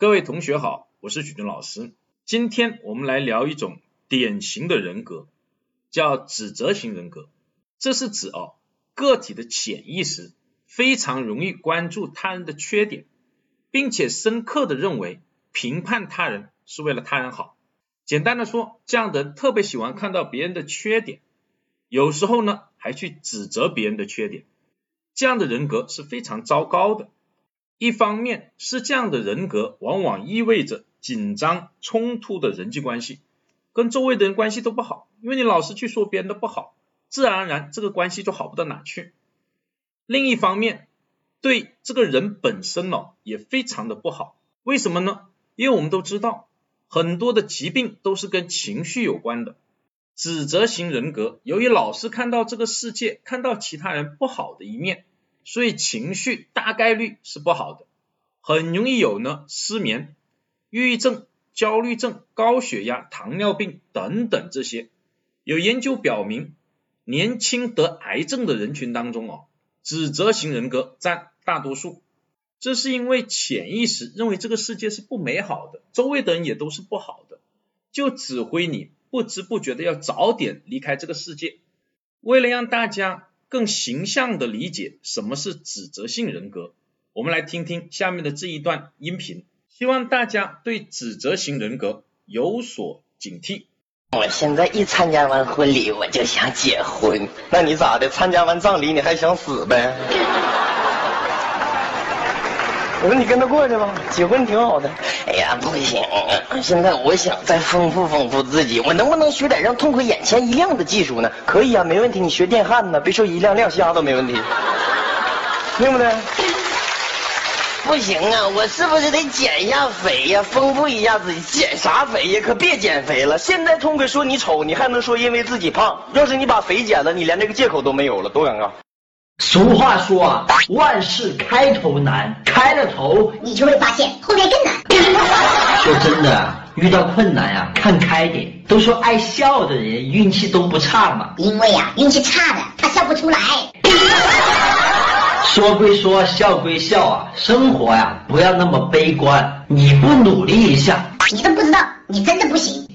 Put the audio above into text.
各位同学好，我是许军老师。今天我们来聊一种典型的人格，叫指责型人格。这是指哦，个体的潜意识非常容易关注他人的缺点，并且深刻的认为评判他人是为了他人好。简单的说，这样的人特别喜欢看到别人的缺点，有时候呢还去指责别人的缺点。这样的人格是非常糟糕的。一方面是这样的人格往往意味着紧张冲突的人际关系，跟周围的人关系都不好，因为你老是去说别人的不好，自然而然这个关系就好不到哪去。另一方面，对这个人本身哦也非常的不好。为什么呢？因为我们都知道很多的疾病都是跟情绪有关的。指责型人格由于老是看到这个世界，看到其他人不好的一面。所以情绪大概率是不好的，很容易有呢失眠、抑郁症、焦虑症、高血压、糖尿病等等这些。有研究表明，年轻得癌症的人群当中哦，指责型人格占大多数。这是因为潜意识认为这个世界是不美好的，周围的人也都是不好的，就指挥你不知不觉的要早点离开这个世界。为了让大家。更形象的理解什么是指责性人格，我们来听听下面的这一段音频，希望大家对指责型人格有所警惕。我现在一参加完婚礼，我就想结婚。那你咋的？参加完葬礼，你还想死呗？我说你跟他过去吧，结婚挺好的。哎呀，不行，现在我想再丰富丰富自己，我能不能学点让痛快眼前一亮的技术呢？可以啊，没问题，你学电焊呢，别说一亮亮瞎都没问题，对不对？不行啊，我是不是得减一下肥呀，丰富一下自己？减啥肥呀？可别减肥了。现在痛快说你丑，你还能说因为自己胖？要是你把肥减了，你连这个借口都没有了，多尴尬。俗话说啊，万事开头难，开了头你就会发现后面更难。说真的，遇到困难呀，看开点。都说爱笑的人运气都不差嘛。因为呀，运气差的他笑不出来。说归说，笑归笑啊，生活呀不要那么悲观。你不努力一下，你都不知道你真的不行。